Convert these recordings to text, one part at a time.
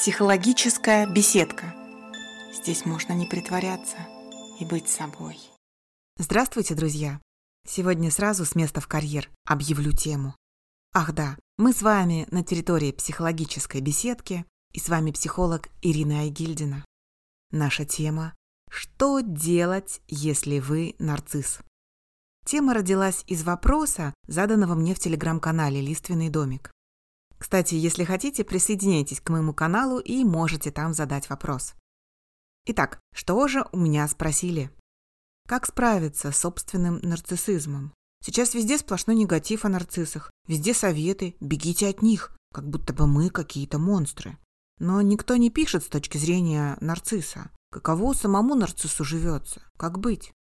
Психологическая беседка. Здесь можно не притворяться и быть собой. Здравствуйте, друзья! Сегодня сразу с места в карьер объявлю тему. Ах да, мы с вами на территории психологической беседки, и с вами психолог Ирина Айгильдина. Наша тема «Что делать, если вы нарцисс?» Тема родилась из вопроса, заданного мне в телеграм-канале «Лиственный домик». Кстати, если хотите, присоединяйтесь к моему каналу и можете там задать вопрос. Итак, что же у меня спросили? Как справиться с собственным нарциссизмом? Сейчас везде сплошной негатив о нарциссах, везде советы, бегите от них, как будто бы мы какие-то монстры. Но никто не пишет с точки зрения нарцисса. Каково самому нарциссу живется? Как быть?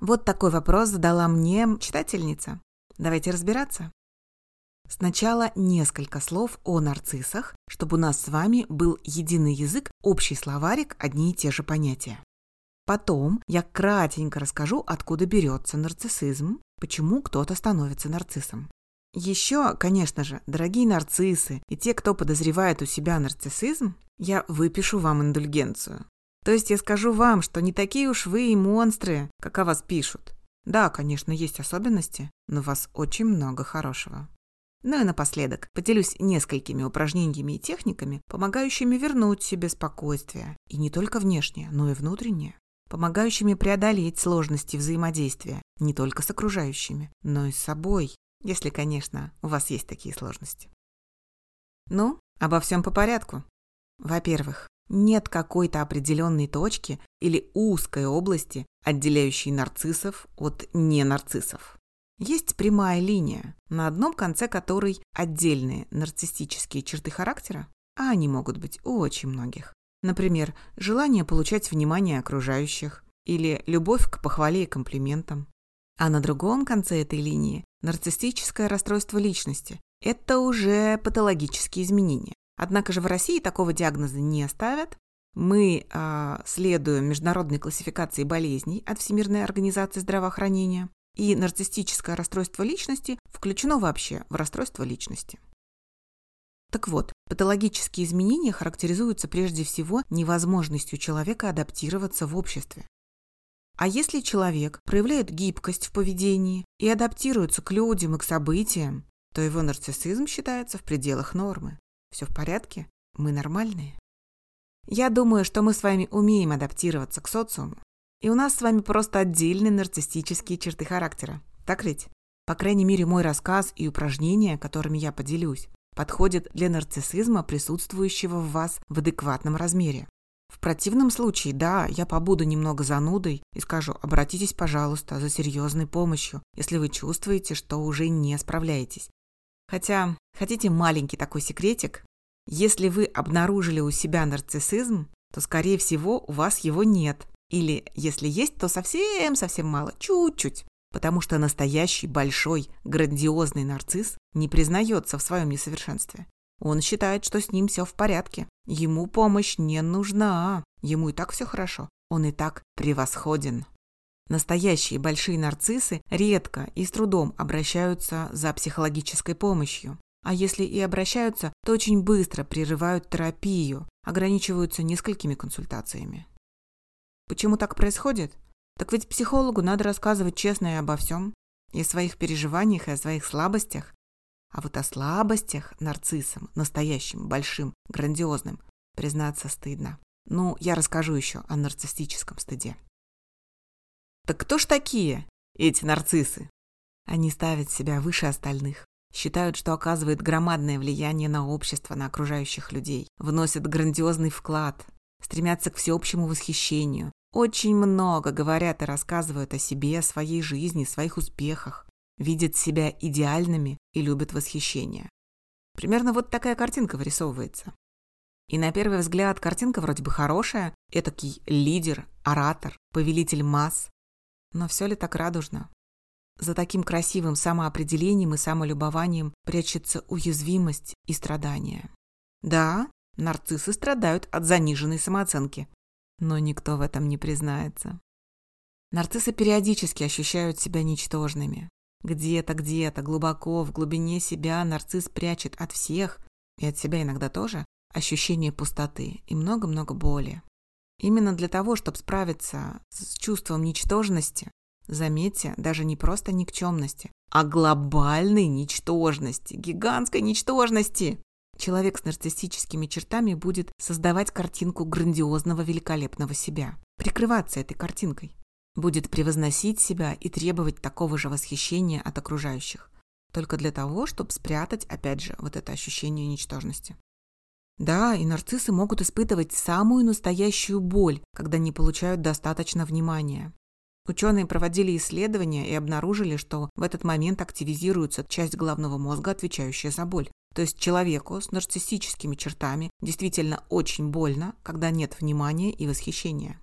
Вот такой вопрос задала мне читательница. Давайте разбираться. Сначала несколько слов о нарциссах, чтобы у нас с вами был единый язык, общий словарик, одни и те же понятия. Потом я кратенько расскажу, откуда берется нарциссизм, почему кто-то становится нарциссом. Еще, конечно же, дорогие нарциссы и те, кто подозревает у себя нарциссизм, я выпишу вам индульгенцию. То есть я скажу вам, что не такие уж вы и монстры, как о вас пишут. Да, конечно, есть особенности, но у вас очень много хорошего. Ну и напоследок поделюсь несколькими упражнениями и техниками, помогающими вернуть себе спокойствие. И не только внешнее, но и внутреннее. Помогающими преодолеть сложности взаимодействия не только с окружающими, но и с собой, если, конечно, у вас есть такие сложности. Ну, обо всем по порядку. Во-первых, нет какой-то определенной точки или узкой области, отделяющей нарциссов от ненарциссов. Есть прямая линия, на одном конце которой отдельные нарциссические черты характера, а они могут быть у очень многих. Например, желание получать внимание окружающих или любовь к похвале и комплиментам. А на другом конце этой линии нарциссическое расстройство личности. Это уже патологические изменения. Однако же в России такого диагноза не ставят. Мы э, следуем международной классификации болезней от Всемирной организации здравоохранения и нарциссическое расстройство личности включено вообще в расстройство личности. Так вот, патологические изменения характеризуются прежде всего невозможностью человека адаптироваться в обществе. А если человек проявляет гибкость в поведении и адаптируется к людям и к событиям, то его нарциссизм считается в пределах нормы. Все в порядке? Мы нормальные? Я думаю, что мы с вами умеем адаптироваться к социуму, и у нас с вами просто отдельные нарциссические черты характера. Так ведь? По крайней мере, мой рассказ и упражнения, которыми я поделюсь, подходят для нарциссизма, присутствующего в вас в адекватном размере. В противном случае, да, я побуду немного занудой и скажу, обратитесь, пожалуйста, за серьезной помощью, если вы чувствуете, что уже не справляетесь. Хотя, хотите маленький такой секретик? Если вы обнаружили у себя нарциссизм, то, скорее всего, у вас его нет, или, если есть, то совсем-совсем мало, чуть-чуть. Потому что настоящий, большой, грандиозный нарцисс не признается в своем несовершенстве. Он считает, что с ним все в порядке. Ему помощь не нужна. Ему и так все хорошо. Он и так превосходен. Настоящие большие нарциссы редко и с трудом обращаются за психологической помощью. А если и обращаются, то очень быстро прерывают терапию, ограничиваются несколькими консультациями. Почему так происходит? Так ведь психологу надо рассказывать честно и обо всем, и о своих переживаниях, и о своих слабостях. А вот о слабостях нарциссам, настоящим, большим, грандиозным, признаться стыдно. Ну, я расскажу еще о нарциссическом стыде. Так кто ж такие, эти нарциссы? Они ставят себя выше остальных, считают, что оказывают громадное влияние на общество, на окружающих людей, вносят грандиозный вклад, стремятся к всеобщему восхищению, очень много говорят и рассказывают о себе, о своей жизни, своих успехах, видят себя идеальными и любят восхищение. Примерно вот такая картинка вырисовывается. И на первый взгляд картинка вроде бы хорошая, этакий лидер, оратор, повелитель масс. Но все ли так радужно? За таким красивым самоопределением и самолюбованием прячется уязвимость и страдания. Да, нарциссы страдают от заниженной самооценки, но никто в этом не признается. Нарциссы периодически ощущают себя ничтожными. Где-то, где-то, глубоко, в глубине себя нарцисс прячет от всех, и от себя иногда тоже, ощущение пустоты и много-много боли. Именно для того, чтобы справиться с чувством ничтожности, заметьте, даже не просто никчемности, а глобальной ничтожности, гигантской ничтожности. Человек с нарциссическими чертами будет создавать картинку грандиозного великолепного себя, прикрываться этой картинкой, будет превозносить себя и требовать такого же восхищения от окружающих, только для того, чтобы спрятать, опять же, вот это ощущение ничтожности. Да, и нарциссы могут испытывать самую настоящую боль, когда не получают достаточно внимания. Ученые проводили исследования и обнаружили, что в этот момент активизируется часть головного мозга, отвечающая за боль. То есть человеку с нарциссическими чертами действительно очень больно, когда нет внимания и восхищения.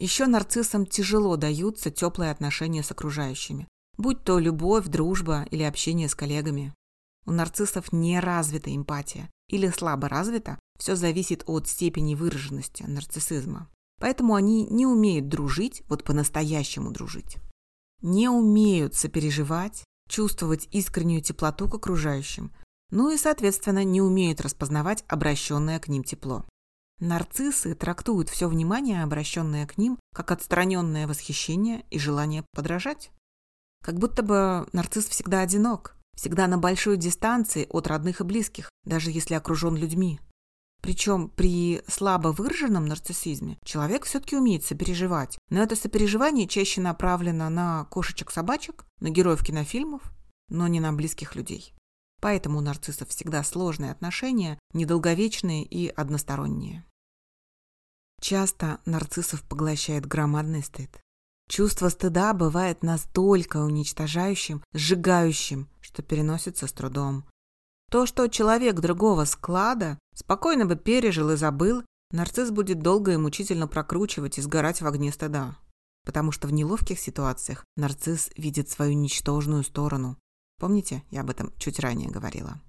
Еще нарциссам тяжело даются теплые отношения с окружающими, будь то любовь, дружба или общение с коллегами. У нарциссов не развита эмпатия или слабо развита, все зависит от степени выраженности нарциссизма. Поэтому они не умеют дружить, вот по-настоящему дружить. Не умеют сопереживать, чувствовать искреннюю теплоту к окружающим, ну и, соответственно, не умеют распознавать обращенное к ним тепло. Нарциссы трактуют все внимание, обращенное к ним, как отстраненное восхищение и желание подражать. Как будто бы нарцисс всегда одинок, всегда на большой дистанции от родных и близких, даже если окружен людьми. Причем при слабо выраженном нарциссизме человек все-таки умеет сопереживать, но это сопереживание чаще направлено на кошечек-собачек, на героев кинофильмов, но не на близких людей. Поэтому у нарциссов всегда сложные отношения, недолговечные и односторонние. Часто нарциссов поглощает громадный стыд. Чувство стыда бывает настолько уничтожающим, сжигающим, что переносится с трудом. То, что человек другого склада спокойно бы пережил и забыл, нарцисс будет долго и мучительно прокручивать и сгорать в огне стыда. Потому что в неловких ситуациях нарцисс видит свою ничтожную сторону, Помните, я об этом чуть ранее говорила.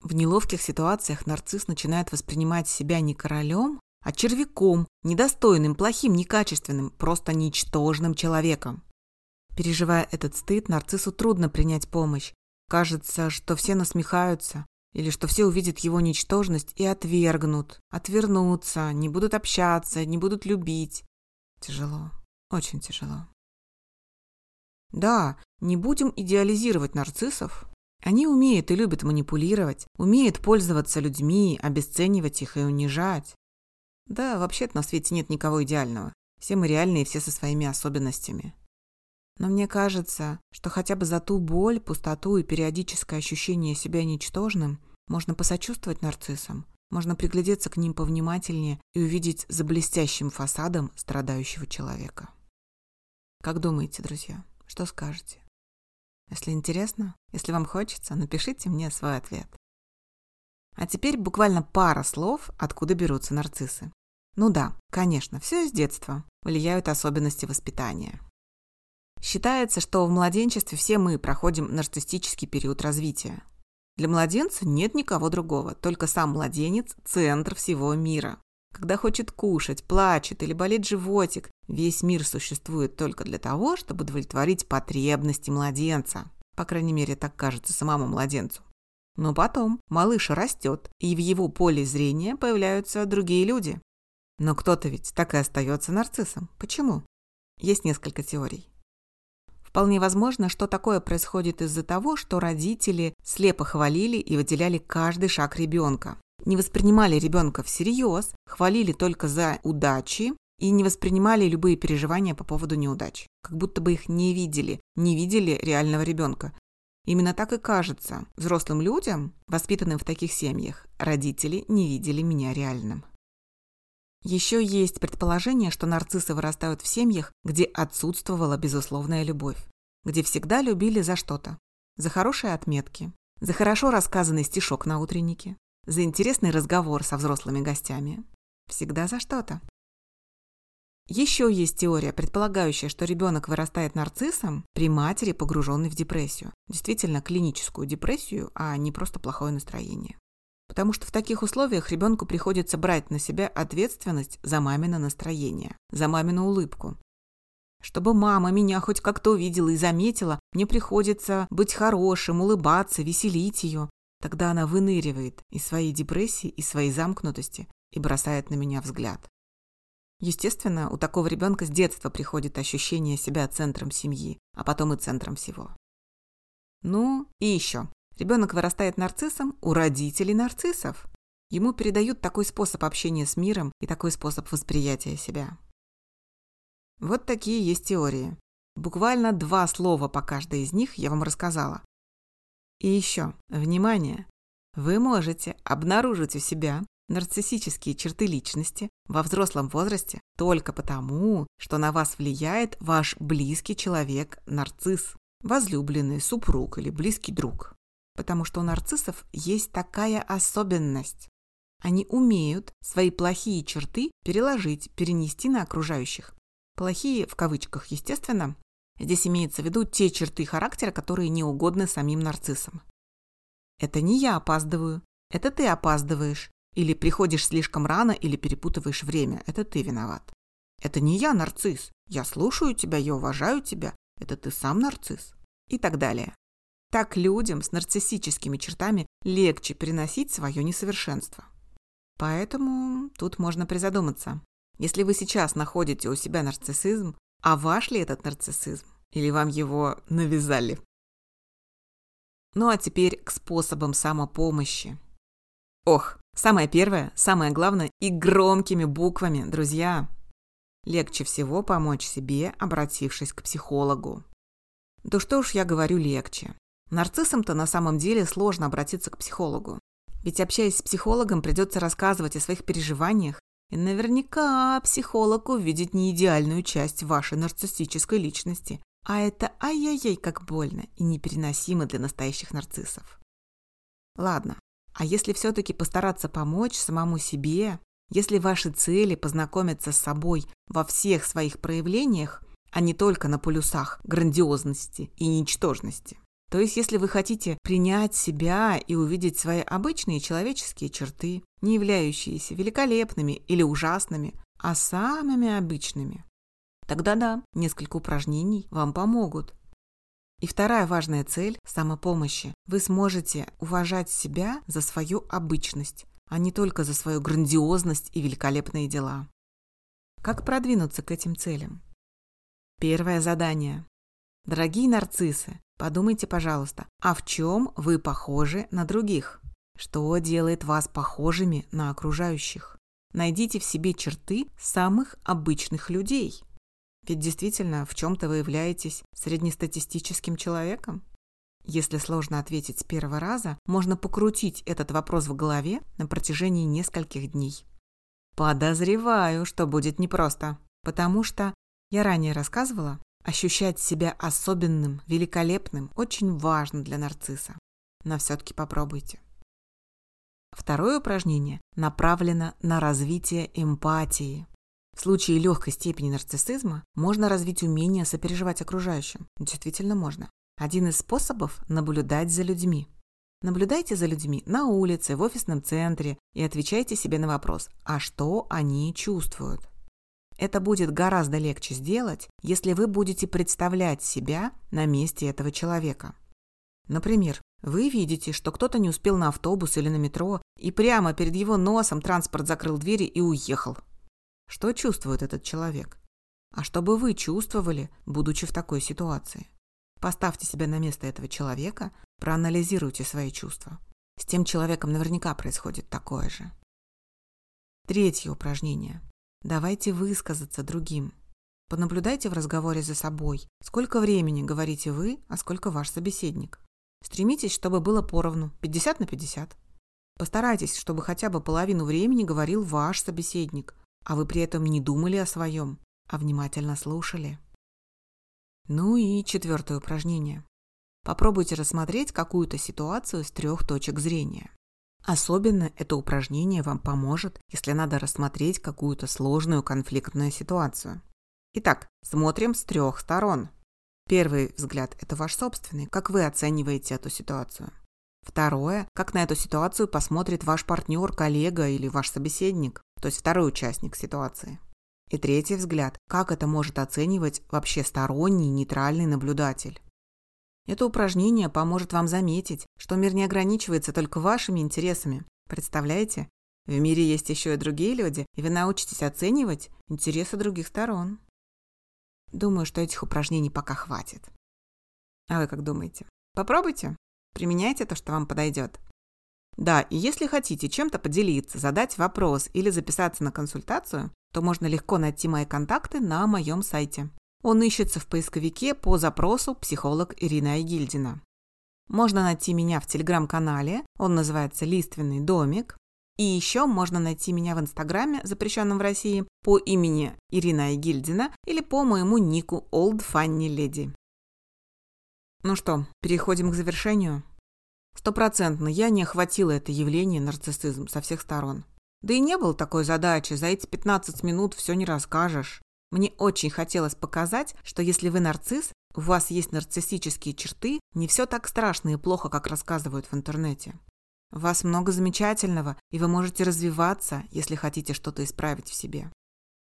В неловких ситуациях нарцисс начинает воспринимать себя не королем, а червяком, недостойным, плохим, некачественным, просто ничтожным человеком. Переживая этот стыд, нарциссу трудно принять помощь. Кажется, что все насмехаются, или что все увидят его ничтожность и отвергнут, отвернутся, не будут общаться, не будут любить. Тяжело, очень тяжело. Да, не будем идеализировать нарциссов. Они умеют и любят манипулировать, умеют пользоваться людьми, обесценивать их и унижать. Да, вообще-то на свете нет никого идеального. Все мы реальные, все со своими особенностями. Но мне кажется, что хотя бы за ту боль, пустоту и периодическое ощущение себя ничтожным можно посочувствовать нарциссам, можно приглядеться к ним повнимательнее и увидеть за блестящим фасадом страдающего человека. Как думаете, друзья? Что скажете? Если интересно, если вам хочется, напишите мне свой ответ. А теперь буквально пара слов, откуда берутся нарциссы. Ну да, конечно, все из детства. Влияют особенности воспитания. Считается, что в младенчестве все мы проходим нарциссический период развития. Для младенца нет никого другого, только сам младенец – центр всего мира. Когда хочет кушать, плачет или болит животик, весь мир существует только для того, чтобы удовлетворить потребности младенца. По крайней мере, так кажется самому младенцу. Но потом малыш растет, и в его поле зрения появляются другие люди. Но кто-то ведь так и остается нарциссом. Почему? Есть несколько теорий. Вполне возможно, что такое происходит из-за того, что родители слепо хвалили и выделяли каждый шаг ребенка не воспринимали ребенка всерьез, хвалили только за удачи и не воспринимали любые переживания по поводу неудач, как будто бы их не видели, не видели реального ребенка. Именно так и кажется. Взрослым людям, воспитанным в таких семьях, родители не видели меня реальным. Еще есть предположение, что нарциссы вырастают в семьях, где отсутствовала безусловная любовь, где всегда любили за что-то. За хорошие отметки, за хорошо рассказанный стишок на утреннике, за интересный разговор со взрослыми гостями. Всегда за что-то. Еще есть теория, предполагающая, что ребенок вырастает нарциссом при матери, погруженной в депрессию. Действительно, клиническую депрессию, а не просто плохое настроение. Потому что в таких условиях ребенку приходится брать на себя ответственность за мамино настроение, за мамину улыбку. Чтобы мама меня хоть как-то увидела и заметила, мне приходится быть хорошим, улыбаться, веселить ее, Тогда она выныривает из своей депрессии, из своей замкнутости и бросает на меня взгляд. Естественно, у такого ребенка с детства приходит ощущение себя центром семьи, а потом и центром всего. Ну и еще. Ребенок вырастает нарциссом у родителей нарциссов. Ему передают такой способ общения с миром и такой способ восприятия себя. Вот такие есть теории. Буквально два слова по каждой из них я вам рассказала. И еще, внимание! Вы можете обнаружить у себя нарциссические черты личности во взрослом возрасте только потому, что на вас влияет ваш близкий человек-нарцисс, возлюбленный, супруг или близкий друг. Потому что у нарциссов есть такая особенность. Они умеют свои плохие черты переложить, перенести на окружающих. Плохие, в кавычках, естественно, здесь имеется в виду те черты характера, которые не угодны самим нарциссам. Это не я опаздываю, это ты опаздываешь, или приходишь слишком рано, или перепутываешь время. Это ты виноват. Это не я нарцисс. Я слушаю тебя, я уважаю тебя. Это ты сам нарцисс. И так далее. Так людям с нарциссическими чертами легче переносить свое несовершенство. Поэтому тут можно призадуматься. Если вы сейчас находите у себя нарциссизм, а ваш ли этот нарциссизм? Или вам его навязали? Ну а теперь к способам самопомощи. Ох, самое первое, самое главное и громкими буквами, друзья. Легче всего помочь себе, обратившись к психологу. Да что уж я говорю легче. Нарциссам-то на самом деле сложно обратиться к психологу. Ведь общаясь с психологом, придется рассказывать о своих переживаниях, и наверняка психолог увидит не идеальную часть вашей нарциссической личности, а это ай-яй-яй как больно и непереносимо для настоящих нарциссов. Ладно, а если все-таки постараться помочь самому себе, если ваши цели познакомиться с собой во всех своих проявлениях, а не только на полюсах грандиозности и ничтожности, то есть если вы хотите принять себя и увидеть свои обычные человеческие черты, не являющиеся великолепными или ужасными, а самыми обычными, тогда да, несколько упражнений вам помогут. И вторая важная цель – самопомощи. Вы сможете уважать себя за свою обычность, а не только за свою грандиозность и великолепные дела. Как продвинуться к этим целям? Первое задание. Дорогие нарциссы, подумайте, пожалуйста, а в чем вы похожи на других? Что делает вас похожими на окружающих? Найдите в себе черты самых обычных людей – ведь действительно в чем-то вы являетесь среднестатистическим человеком. Если сложно ответить с первого раза, можно покрутить этот вопрос в голове на протяжении нескольких дней. Подозреваю, что будет непросто, потому что, я ранее рассказывала, ощущать себя особенным, великолепным очень важно для нарцисса. Но все-таки попробуйте. Второе упражнение направлено на развитие эмпатии. В случае легкой степени нарциссизма можно развить умение сопереживать окружающим. Действительно можно. Один из способов – наблюдать за людьми. Наблюдайте за людьми на улице, в офисном центре и отвечайте себе на вопрос «А что они чувствуют?». Это будет гораздо легче сделать, если вы будете представлять себя на месте этого человека. Например, вы видите, что кто-то не успел на автобус или на метро, и прямо перед его носом транспорт закрыл двери и уехал. Что чувствует этот человек? А что бы вы чувствовали, будучи в такой ситуации? Поставьте себя на место этого человека, проанализируйте свои чувства. С тем человеком наверняка происходит такое же. Третье упражнение. Давайте высказаться другим. Понаблюдайте в разговоре за собой, сколько времени говорите вы, а сколько ваш собеседник. Стремитесь, чтобы было поровну, 50 на 50. Постарайтесь, чтобы хотя бы половину времени говорил ваш собеседник, а вы при этом не думали о своем, а внимательно слушали. Ну и четвертое упражнение. Попробуйте рассмотреть какую-то ситуацию с трех точек зрения. Особенно это упражнение вам поможет, если надо рассмотреть какую-то сложную конфликтную ситуацию. Итак, смотрим с трех сторон. Первый взгляд – это ваш собственный, как вы оцениваете эту ситуацию. Второе, как на эту ситуацию посмотрит ваш партнер, коллега или ваш собеседник, то есть второй участник ситуации. И третий взгляд, как это может оценивать вообще сторонний нейтральный наблюдатель. Это упражнение поможет вам заметить, что мир не ограничивается только вашими интересами. Представляете? В мире есть еще и другие люди, и вы научитесь оценивать интересы других сторон. Думаю, что этих упражнений пока хватит. А вы как думаете? Попробуйте. Применяйте то, что вам подойдет. Да, и если хотите чем-то поделиться, задать вопрос или записаться на консультацию, то можно легко найти мои контакты на моем сайте. Он ищется в поисковике по запросу «Психолог Ирина Айгильдина». Можно найти меня в телеграм-канале, он называется «Лиственный домик». И еще можно найти меня в инстаграме, запрещенном в России, по имени Ирина Айгильдина или по моему нику Old Funny Lady. Ну что, переходим к завершению. Стопроцентно я не охватила это явление нарциссизм со всех сторон. Да и не было такой задачи, за эти 15 минут все не расскажешь. Мне очень хотелось показать, что если вы нарцисс, у вас есть нарциссические черты, не все так страшно и плохо, как рассказывают в интернете. У вас много замечательного, и вы можете развиваться, если хотите что-то исправить в себе.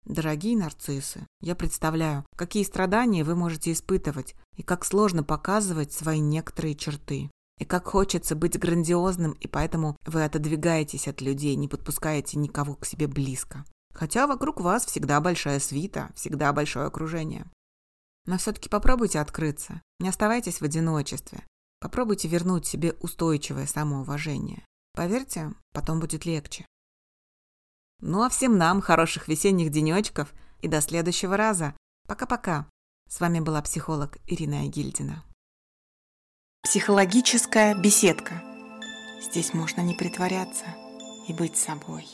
Дорогие нарциссы, я представляю, какие страдания вы можете испытывать и как сложно показывать свои некоторые черты. И как хочется быть грандиозным, и поэтому вы отодвигаетесь от людей, не подпускаете никого к себе близко. Хотя вокруг вас всегда большая свита, всегда большое окружение. Но все-таки попробуйте открыться, не оставайтесь в одиночестве. Попробуйте вернуть себе устойчивое самоуважение. Поверьте, потом будет легче. Ну а всем нам хороших весенних денечков и до следующего раза. Пока-пока. С вами была психолог Ирина Агильдина. Психологическая беседка. Здесь можно не притворяться и быть собой.